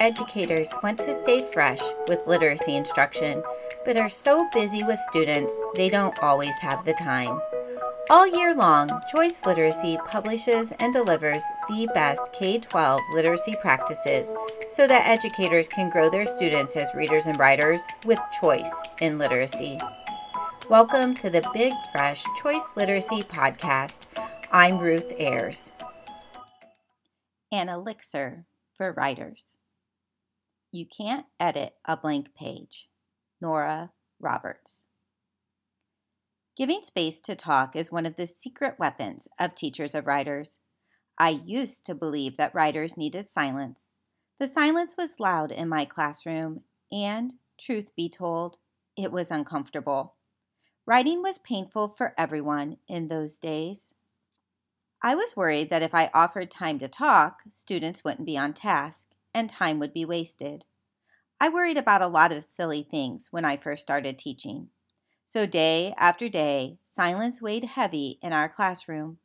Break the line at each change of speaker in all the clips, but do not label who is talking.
Educators want to stay fresh with literacy instruction, but are so busy with students they don't always have the time. All year long, Choice Literacy publishes and delivers the best K 12 literacy practices so that educators can grow their students as readers and writers with choice in literacy. Welcome to the Big Fresh Choice Literacy Podcast. I'm Ruth Ayres. An elixir for writers. You can't edit a blank page. Nora Roberts. Giving space to talk is one of the secret weapons of teachers of writers. I used to believe that writers needed silence. The silence was loud in my classroom, and, truth be told, it was uncomfortable. Writing was painful for everyone in those days. I was worried that if I offered time to talk, students wouldn't be on task and time would be wasted. I worried about a lot of silly things when I first started teaching. So, day after day, silence weighed heavy in our classroom,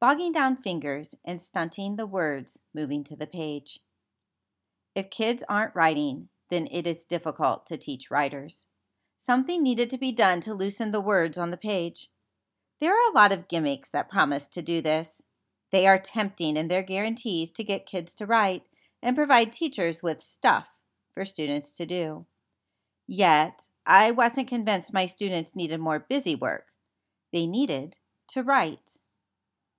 bogging down fingers and stunting the words moving to the page. If kids aren't writing, then it is difficult to teach writers. Something needed to be done to loosen the words on the page. There are a lot of gimmicks that promise to do this. They are tempting in their guarantees to get kids to write and provide teachers with stuff for students to do. Yet, I wasn't convinced my students needed more busy work. They needed to write.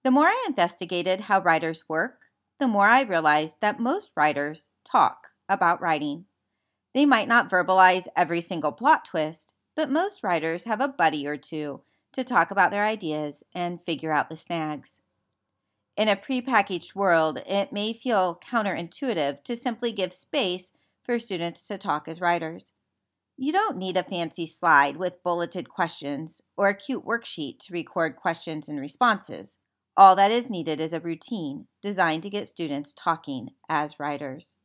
The more I investigated how writers work, the more I realized that most writers talk about writing. They might not verbalize every single plot twist, but most writers have a buddy or two to talk about their ideas and figure out the snags. In a prepackaged world, it may feel counterintuitive to simply give space for students to talk as writers. You don't need a fancy slide with bulleted questions or a cute worksheet to record questions and responses. All that is needed is a routine designed to get students talking as writers.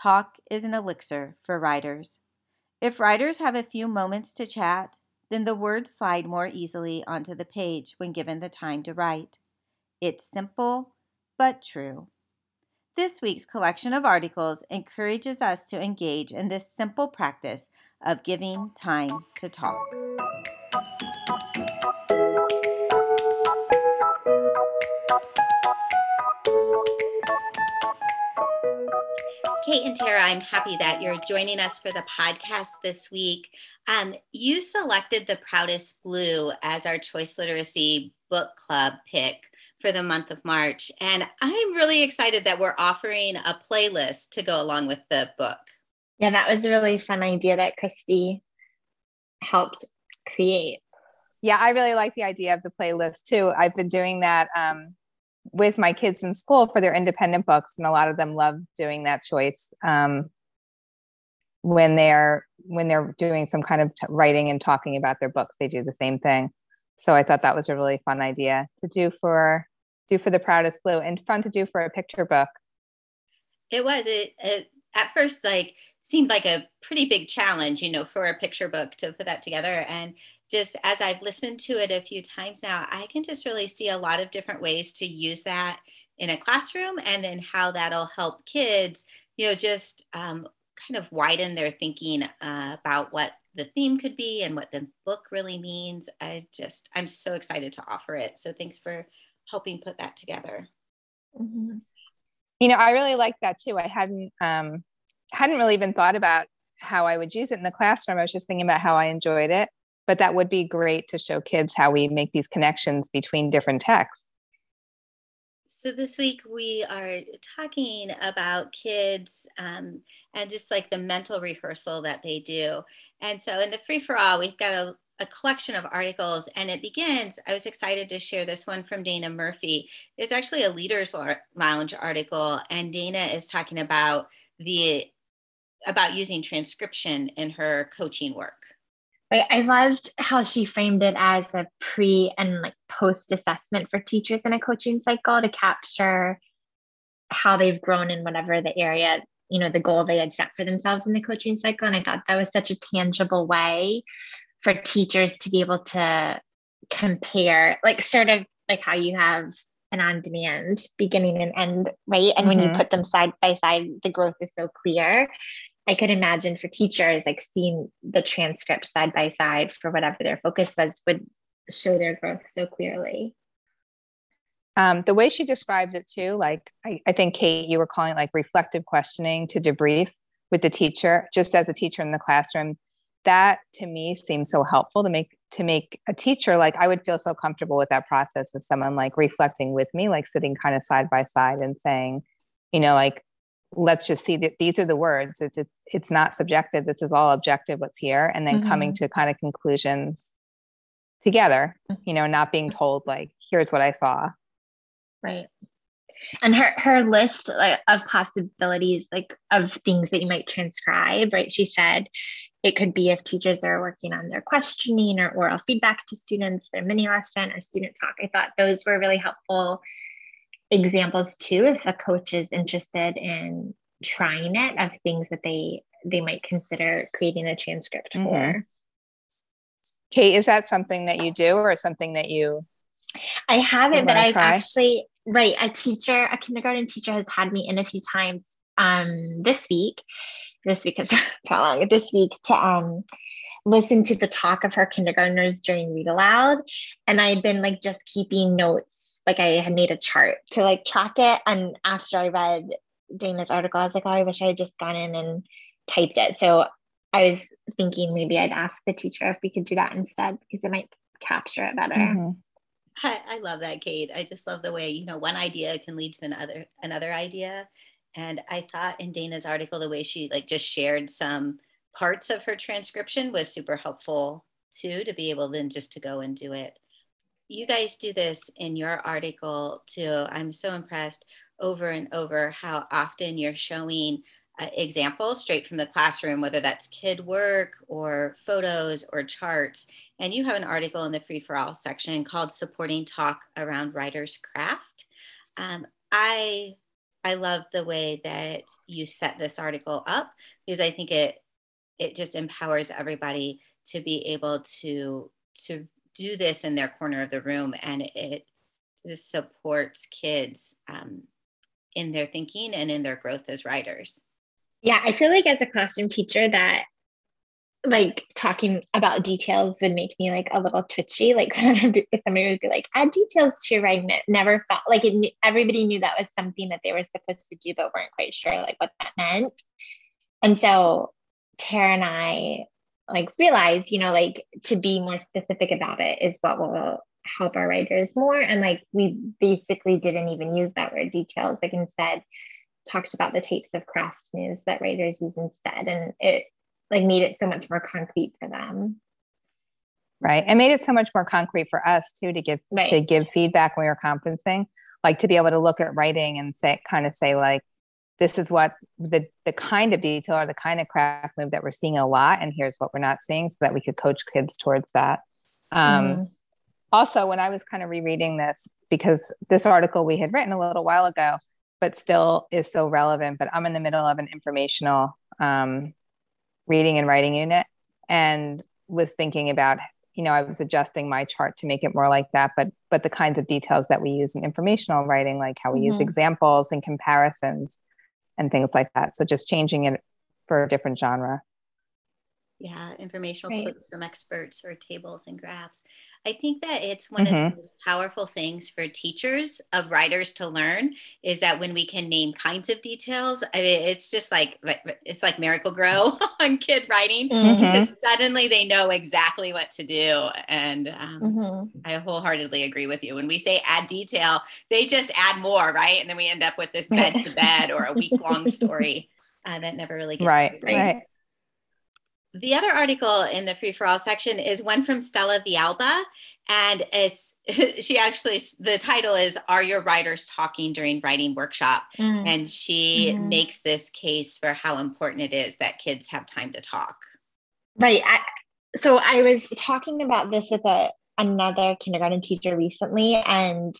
Talk is an elixir for writers. If writers have a few moments to chat, then the words slide more easily onto the page when given the time to write. It's simple but true. This week's collection of articles encourages us to engage in this simple practice of giving time to talk. Kate and Tara, I'm happy that you're joining us for the podcast this week. Um, you selected The Proudest Blue as our Choice Literacy Book Club pick for the month of March. And I'm really excited that we're offering a playlist to go along with the book.
Yeah, that was a really fun idea that Christy helped create.
Yeah, I really like the idea of the playlist too. I've been doing that um, with my kids in school for their independent books, and a lot of them love doing that choice um, when they're when they're doing some kind of t- writing and talking about their books. They do the same thing. So I thought that was a really fun idea to do for do for the proudest blue and fun to do for a picture book
it was it, it at first like seemed like a pretty big challenge you know for a picture book to put that together and just as i've listened to it a few times now i can just really see a lot of different ways to use that in a classroom and then how that'll help kids you know just um, kind of widen their thinking uh, about what the theme could be and what the book really means i just i'm so excited to offer it so thanks for helping put that together.
Mm-hmm. You know, I really like that too. I hadn't um, hadn't really even thought about how I would use it in the classroom. I was just thinking about how I enjoyed it. But that would be great to show kids how we make these connections between different texts.
So this week we are talking about kids um, and just like the mental rehearsal that they do. And so in the free for all, we've got a a collection of articles and it begins i was excited to share this one from dana murphy it's actually a leaders lounge article and dana is talking about the about using transcription in her coaching work
right i loved how she framed it as a pre and like post assessment for teachers in a coaching cycle to capture how they've grown in whatever the area you know the goal they had set for themselves in the coaching cycle and i thought that was such a tangible way for teachers to be able to compare, like sort of like how you have an on demand, beginning and end, right? And mm-hmm. when you mm-hmm. put them side by side, the growth is so clear. I could imagine for teachers, like seeing the transcript side by side for whatever their focus was would show their growth so clearly.
Um, the way she described it too, like I, I think Kate, you were calling like reflective questioning to debrief with the teacher, just as a teacher in the classroom. That to me seems so helpful to make to make a teacher like I would feel so comfortable with that process of someone like reflecting with me, like sitting kind of side by side and saying, you know, like let's just see that these are the words. It's it's it's not subjective. This is all objective. What's here, and then mm-hmm. coming to kind of conclusions together. You know, not being told like, here's what I saw.
Right. And her her list like, of possibilities, like of things that you might transcribe, right? She said it could be if teachers are working on their questioning or oral feedback to students, their mini lesson or student talk. I thought those were really helpful examples too, if a coach is interested in trying it of things that they they might consider creating a transcript mm-hmm. for.
Kate, is that something that you do or something that you
I haven't, but I've try? actually right. A teacher, a kindergarten teacher has had me in a few times um this week this week is how long this week to um listen to the talk of her kindergartners during read aloud and i had been like just keeping notes like i had made a chart to like track it and after i read dana's article i was like oh i wish i had just gone in and typed it so i was thinking maybe i'd ask the teacher if we could do that instead because it might capture it better mm-hmm.
I, I love that kate i just love the way you know one idea can lead to another another idea and I thought in Dana's article, the way she like just shared some parts of her transcription was super helpful too, to be able then just to go and do it. You guys do this in your article too. I'm so impressed over and over how often you're showing uh, examples straight from the classroom, whether that's kid work or photos or charts. And you have an article in the free for all section called Supporting Talk Around Writer's Craft. Um, I I love the way that you set this article up because I think it it just empowers everybody to be able to to do this in their corner of the room and it just supports kids um, in their thinking and in their growth as writers.
Yeah, I feel like as a classroom teacher that like talking about details would make me like a little twitchy. Like if somebody would be like, add details to your writing, it never felt like it. Everybody knew that was something that they were supposed to do, but weren't quite sure like what that meant. And so Tara and I like realize, you know, like to be more specific about it is what will help our writers more. And like we basically didn't even use that word details. Like instead talked about the types of craft moves that writers use instead. And it like made it so much more concrete for them
right and made it so much more concrete for us too to give right. to give feedback when we were conferencing like to be able to look at writing and say kind of say like this is what the the kind of detail or the kind of craft move that we're seeing a lot and here's what we're not seeing so that we could coach kids towards that um, mm-hmm. also when i was kind of rereading this because this article we had written a little while ago but still is so relevant but i'm in the middle of an informational um, reading and writing unit and was thinking about you know i was adjusting my chart to make it more like that but but the kinds of details that we use in informational writing like how we mm-hmm. use examples and comparisons and things like that. So just changing it for a different genre
yeah informational right. quotes from experts or tables and graphs I think that it's one mm-hmm. of the most powerful things for teachers of writers to learn is that when we can name kinds of details, I mean, it's just like it's like Miracle-Gro on kid writing mm-hmm. because suddenly they know exactly what to do. And um, mm-hmm. I wholeheartedly agree with you. When we say add detail, they just add more, right? And then we end up with this bed to bed or a week long story uh, that never really gets
right. Right.
The other article in the free for all section is one from Stella Villalba. And it's, she actually, the title is Are Your Writers Talking During Writing Workshop? Mm. And she mm. makes this case for how important it is that kids have time to talk.
Right. I, so I was talking about this with a, another kindergarten teacher recently. And,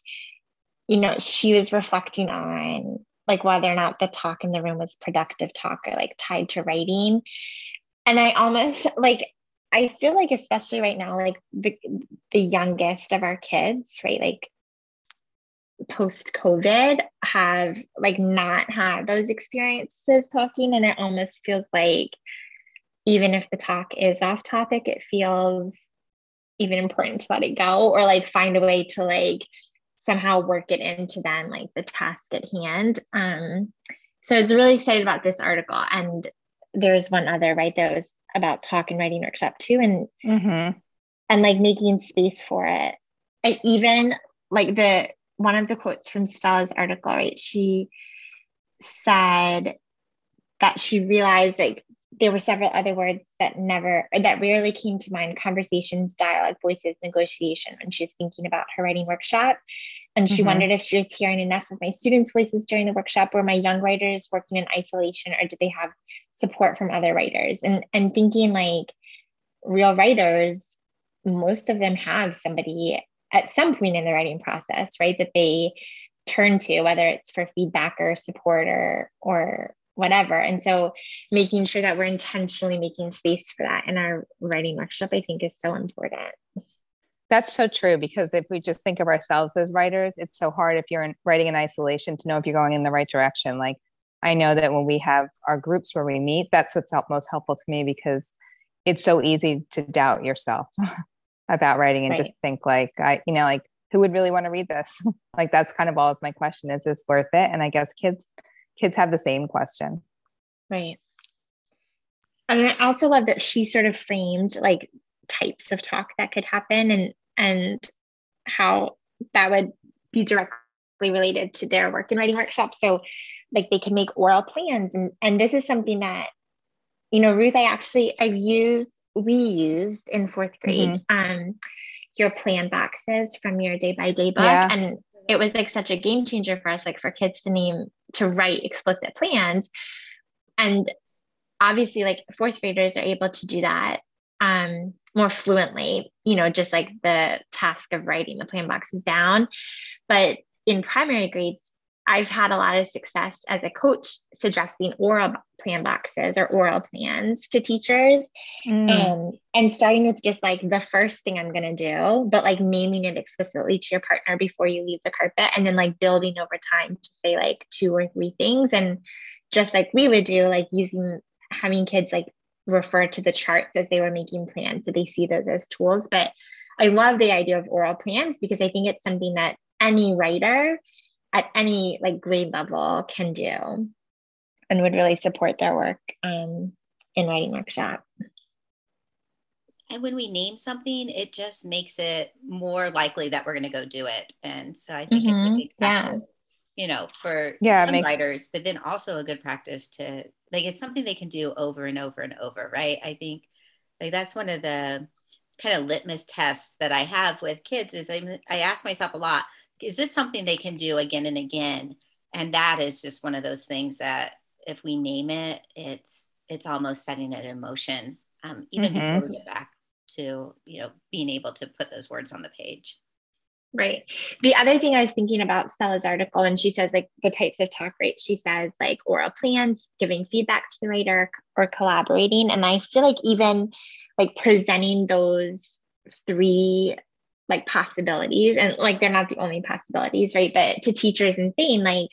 you know, she was reflecting on like whether or not the talk in the room was productive talk or like tied to writing and I almost like I feel like especially right now, like the the youngest of our kids, right? Like post COVID have like not had those experiences talking. And it almost feels like even if the talk is off topic, it feels even important to let it go or like find a way to like somehow work it into then like the task at hand. Um, so I was really excited about this article. And there's one other, right? That was about talk and writing workshop too. And mm-hmm. and like making space for it. And even like the one of the quotes from Stella's article, right? She said that she realized like there were several other words that never that rarely came to mind. Conversations dialogue voices negotiation when she was thinking about her writing workshop. And she mm-hmm. wondered if she was hearing enough of my students voices during the workshop. Were my young writers working in isolation or did they have support from other writers? And and thinking like real writers most of them have somebody at some point in the writing process right that they turn to whether it's for feedback or support or or whatever. And so making sure that we're intentionally making space for that in our writing workshop, I think is so important.
That's so true because if we just think of ourselves as writers, it's so hard if you're in, writing in isolation to know if you're going in the right direction. Like I know that when we have our groups where we meet, that's what's most helpful to me because it's so easy to doubt yourself about writing and right. just think like I, you know, like who would really want to read this? like that's kind of always my question: Is this worth it? And I guess kids kids have the same question.
Right. And I also love that she sort of framed like types of talk that could happen and and how that would be directly related to their work and writing workshop. So like they can make oral plans and and this is something that you know Ruth I actually I've used we used in fourth grade mm-hmm. um your plan boxes from your day by day book yeah. and it was like such a game changer for us, like for kids to name to write explicit plans. And obviously, like fourth graders are able to do that um, more fluently, you know, just like the task of writing the plan boxes down. But in primary grades, I've had a lot of success as a coach suggesting oral plan boxes or oral plans to teachers. Mm. Um, and starting with just like the first thing I'm going to do, but like naming it explicitly to your partner before you leave the carpet. And then like building over time to say like two or three things. And just like we would do, like using having kids like refer to the charts as they were making plans. So they see those as tools. But I love the idea of oral plans because I think it's something that any writer at any like grade level can do and would really support their work um, in writing workshop.
And when we name something, it just makes it more likely that we're going to go do it. And so I think mm-hmm. it's a mm-hmm. big practice, yeah. you know, for
yeah,
makes- writers, but then also a good practice to like it's something they can do over and over and over, right? I think like that's one of the kind of litmus tests that I have with kids is I, I ask myself a lot, is this something they can do again and again? And that is just one of those things that if we name it, it's it's almost setting it in motion, um, even mm-hmm. before we get back to you know being able to put those words on the page.
Right. The other thing I was thinking about Stella's article, and she says like the types of talk, right? She says like oral plans, giving feedback to the writer, or collaborating. And I feel like even like presenting those three like possibilities and like they're not the only possibilities right but to teachers and saying like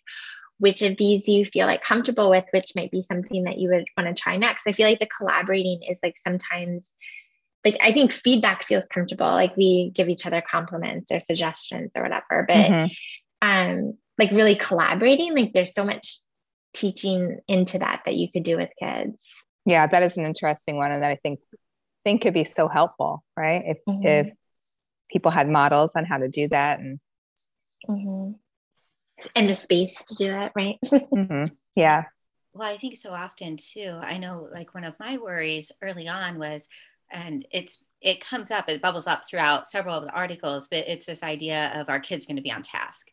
which of these you feel like comfortable with which might be something that you would want to try next i feel like the collaborating is like sometimes like i think feedback feels comfortable like we give each other compliments or suggestions or whatever but mm-hmm. um like really collaborating like there's so much teaching into that that you could do with kids
yeah that is an interesting one and that i think think could be so helpful right if mm-hmm. if people had models on how to do that and
mm-hmm. and the space to do it right mm-hmm.
yeah
well i think so often too i know like one of my worries early on was and it's it comes up it bubbles up throughout several of the articles but it's this idea of our kids going to be on task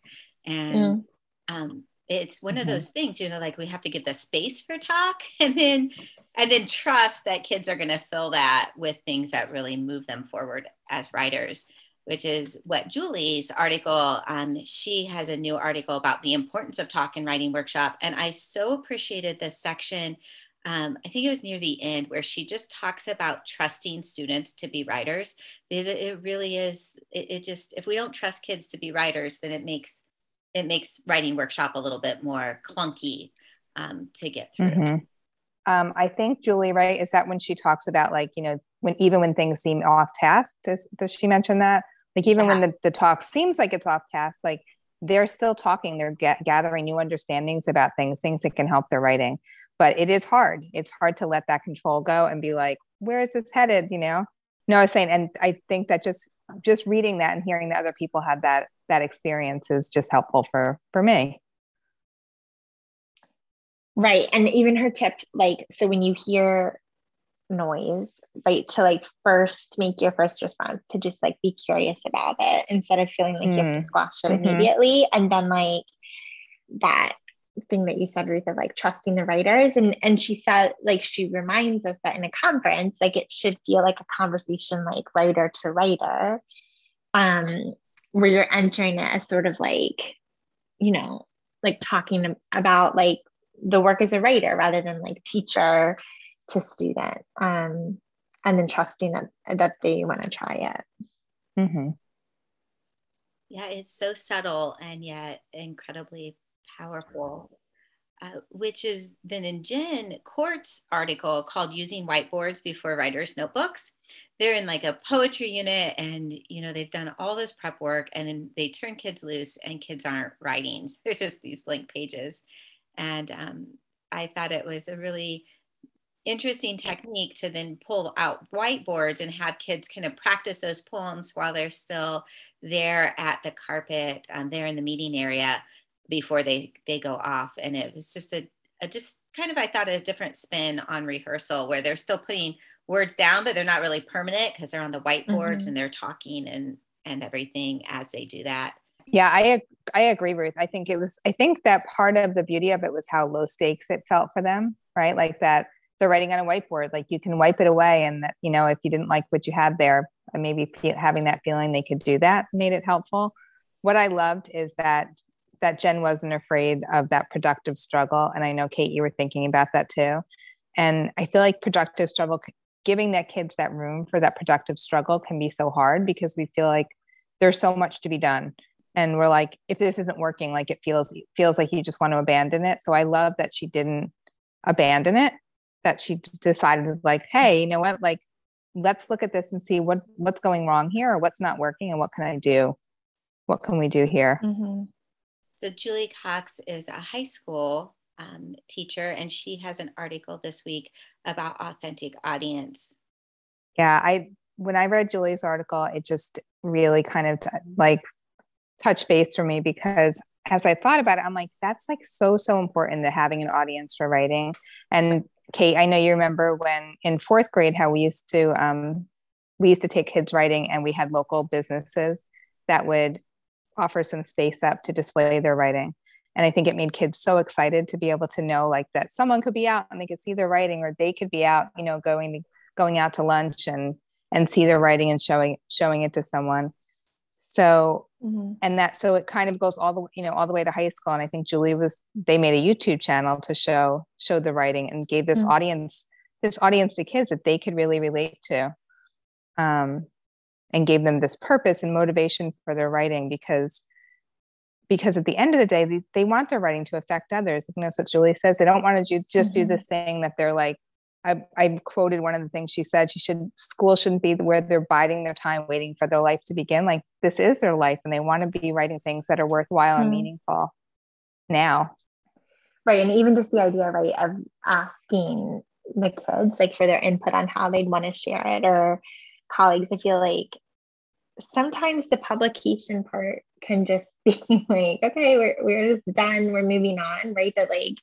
and mm. um, it's one mm-hmm. of those things you know like we have to give the space for talk and then and then trust that kids are going to fill that with things that really move them forward as writers which is what Julie's article, um, she has a new article about the importance of talk and writing workshop. And I so appreciated this section. Um, I think it was near the end where she just talks about trusting students to be writers because it, it really is, it, it just, if we don't trust kids to be writers, then it makes it makes writing workshop a little bit more clunky um, to get through.
Mm-hmm. Um, I think Julie, right? Is that when she talks about like, you know, when even when things seem off task, does, does she mention that? Like even yeah. when the, the talk seems like it's off task, like they're still talking, they're get, gathering new understandings about things, things that can help their writing. But it is hard. It's hard to let that control go and be like, where is this headed? You know? No, I was saying, and I think that just just reading that and hearing that other people have that that experience is just helpful for for me.
Right. And even her tip, like, so when you hear noise, right, to like first make your first response to just like be curious about it instead of feeling like mm. you have to mm. squash it mm-hmm. immediately. And then like that thing that you said, Ruth, of like trusting the writers. And and she said, like she reminds us that in a conference, like it should feel like a conversation like writer to writer. Um, where you're entering it as sort of like, you know, like talking about like the work as a writer rather than like teacher to student um, and then trusting that that they want to try it
mm-hmm. yeah it's so subtle and yet incredibly powerful uh, which is then in Jen Court's article called Using Whiteboards Before Writers' Notebooks. They're in like a poetry unit and, you know, they've done all this prep work and then they turn kids loose and kids aren't writing. There's just these blank pages. And um, I thought it was a really interesting technique to then pull out whiteboards and have kids kind of practice those poems while they're still there at the carpet, um, there in the meeting area before they they go off. And it was just a, a just kind of I thought a different spin on rehearsal where they're still putting words down, but they're not really permanent because they're on the whiteboards mm-hmm. and they're talking and and everything as they do that.
Yeah, I I agree, Ruth. I think it was. I think that part of the beauty of it was how low stakes it felt for them, right? Like that they're writing on a whiteboard. Like you can wipe it away, and that you know if you didn't like what you had there, uh, maybe having that feeling they could do that made it helpful. What I loved is that that Jen wasn't afraid of that productive struggle, and I know Kate, you were thinking about that too. And I feel like productive struggle, giving that kids that room for that productive struggle, can be so hard because we feel like there's so much to be done and we're like if this isn't working like it feels feels like you just want to abandon it so i love that she didn't abandon it that she decided like hey you know what like let's look at this and see what what's going wrong here or what's not working and what can i do what can we do here mm-hmm.
so julie cox is a high school um, teacher and she has an article this week about authentic audience
yeah i when i read julie's article it just really kind of like touch base for me because as I thought about it, I'm like, that's like so, so important to having an audience for writing. And Kate, I know you remember when in fourth grade how we used to um, we used to take kids writing and we had local businesses that would offer some space up to display their writing. And I think it made kids so excited to be able to know like that someone could be out and they could see their writing or they could be out, you know, going going out to lunch and and see their writing and showing showing it to someone. So, mm-hmm. and that, so it kind of goes all the, you know, all the way to high school. And I think Julie was, they made a YouTube channel to show, show the writing and gave this mm-hmm. audience, this audience to kids that they could really relate to. Um, and gave them this purpose and motivation for their writing because because at the end of the day they, they want their writing to affect others and that's what julie says they don't want to do, just mm-hmm. do this thing that they're like I, I quoted one of the things she said. She should school shouldn't be where they're biding their time waiting for their life to begin. Like this is their life, and they want to be writing things that are worthwhile mm. and hmm. meaningful now.
Right, and even just the idea, right, of asking the kids like for their input on how they'd want to share it, or colleagues. I feel like sometimes the publication part can just be like, okay, we're we're just done, we're moving on, right? But like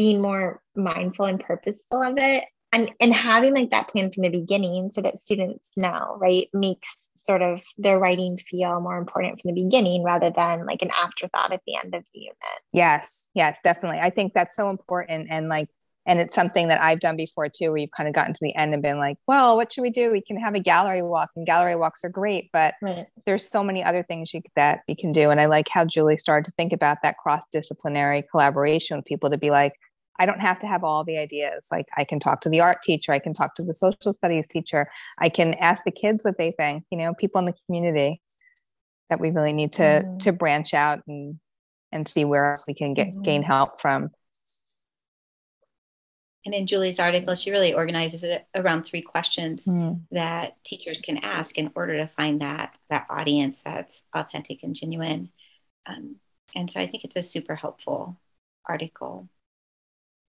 being more mindful and purposeful of it. And and having like that plan from the beginning so that students know right makes sort of their writing feel more important from the beginning rather than like an afterthought at the end of the unit.
Yes. Yes definitely. I think that's so important and like and it's something that i've done before too. Where you've kind of gotten to the end and been like well what should we do? We can have a gallery walk and gallery walks are great but right. there's so many other things you, that we can do. And i like how julie started to think about that cross-disciplinary collaboration with people to be like I don't have to have all the ideas. Like I can talk to the art teacher, I can talk to the social studies teacher, I can ask the kids what they think, you know, people in the community that we really need to mm. to branch out and and see where else we can get mm-hmm. gain help from.
And in Julie's article, she really organizes it around three questions mm. that teachers can ask in order to find that that audience that's authentic and genuine. Um, and so I think it's a super helpful article.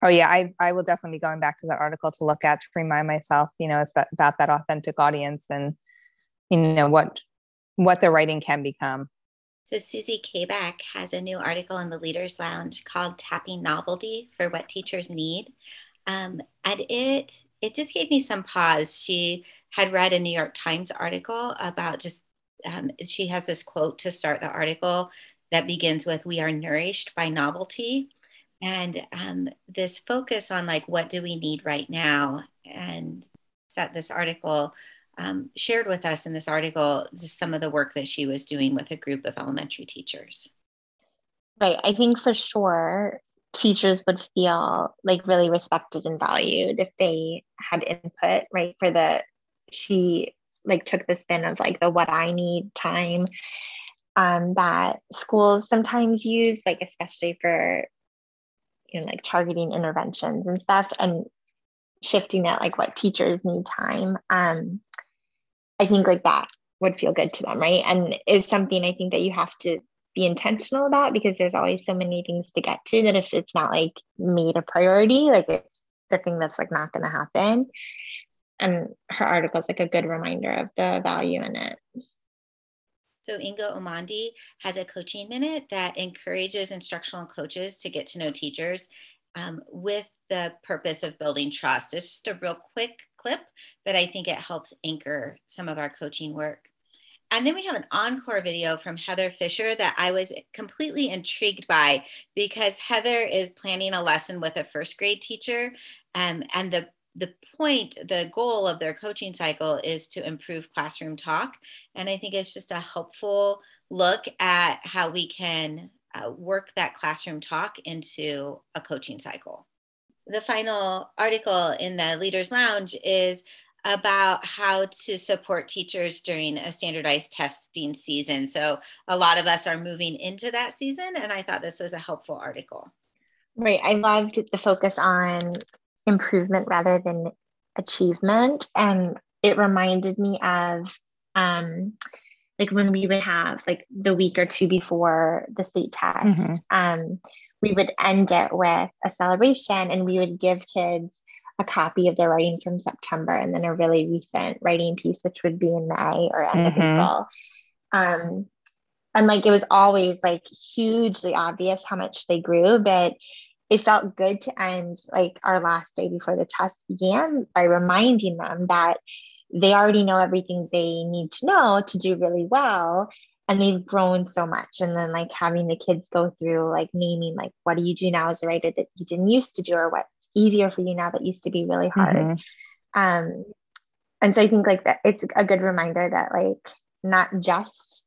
Oh yeah, I, I will definitely be going back to that article to look at to remind myself, you know, about, about that authentic audience and you know what what the writing can become.
So Suzy Kaback has a new article in the Leaders Lounge called "Tapping Novelty for What Teachers Need," um, and it it just gave me some pause. She had read a New York Times article about just um, she has this quote to start the article that begins with "We are nourished by novelty," and um, this focus on like what do we need right now, and set this article um, shared with us in this article just some of the work that she was doing with a group of elementary teachers.
Right. I think for sure teachers would feel like really respected and valued if they had input, right? For the, she like took the spin of like the what I need time um, that schools sometimes use, like especially for, you know, like targeting interventions and stuff. And shifting it like what teachers need time um i think like that would feel good to them right and is something i think that you have to be intentional about because there's always so many things to get to that if it's not like made a priority like it's the thing that's like not going to happen and her article is like a good reminder of the value in it
so Inga Omondi has a coaching minute that encourages instructional coaches to get to know teachers um, with the purpose of building trust. It's just a real quick clip, but I think it helps anchor some of our coaching work. And then we have an encore video from Heather Fisher that I was completely intrigued by because Heather is planning a lesson with a first grade teacher. Um, and the the point, the goal of their coaching cycle is to improve classroom talk. And I think it's just a helpful look at how we can uh, work that classroom talk into a coaching cycle the final article in the Leaders Lounge is about how to support teachers during a standardized testing season. So, a lot of us are moving into that season, and I thought this was a helpful article.
Right. I loved the focus on improvement rather than achievement. And it reminded me of um, like when we would have like the week or two before the state test. Mm-hmm. Um, we would end it with a celebration and we would give kids a copy of their writing from September and then a really recent writing piece, which would be in May or end mm-hmm. of April. Um, and like it was always like hugely obvious how much they grew, but it felt good to end like our last day before the test began by reminding them that they already know everything they need to know to do really well and they've grown so much and then like having the kids go through like naming like what do you do now as a writer that you didn't used to do or what's easier for you now that used to be really hard mm-hmm. um and so i think like that it's a good reminder that like not just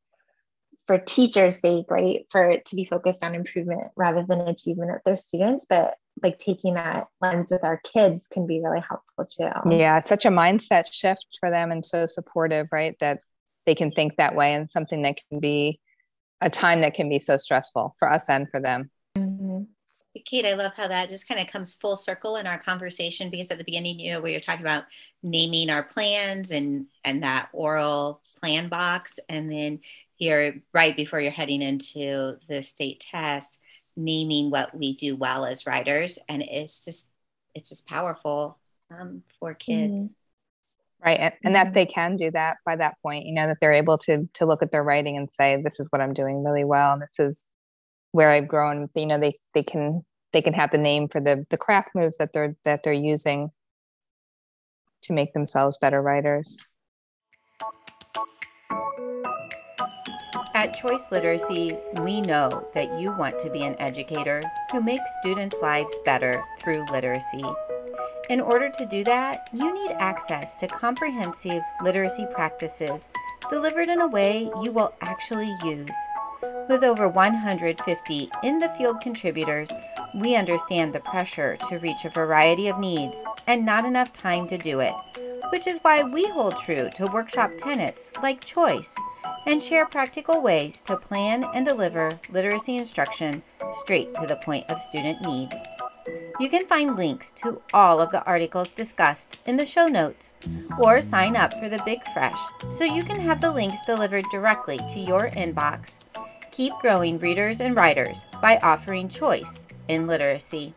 for teachers sake right for it to be focused on improvement rather than achievement of their students but like taking that lens with our kids can be really helpful too
yeah it's such a mindset shift for them and so supportive right that they can think that way and something that can be a time that can be so stressful for us and for them.
Mm-hmm. Kate, I love how that just kind of comes full circle in our conversation because at the beginning, you know, we were talking about naming our plans and and that oral plan box, and then here, right before you're heading into the state test, naming what we do well as writers, and it's just it's just powerful um, for kids. Mm-hmm.
Right. And, and that mm-hmm. they can do that by that point you know that they're able to to look at their writing and say this is what i'm doing really well. And this is where i've grown. You know they they can they can have the name for the the craft moves that they're that they're using to make themselves better writers
At Choice Literacy, we know that you want to be an educator who makes students' lives better through literacy. In order to do that, you need access to comprehensive literacy practices delivered in a way you will actually use. With over 150 in the field contributors, we understand the pressure to reach a variety of needs and not enough time to do it, which is why we hold true to workshop tenets like choice, and share practical ways to plan and deliver literacy instruction straight to the point of student need. You can find links to all of the articles discussed in the show notes or sign up for the Big Fresh so you can have the links delivered directly to your inbox. Keep growing readers and writers by offering choice in literacy.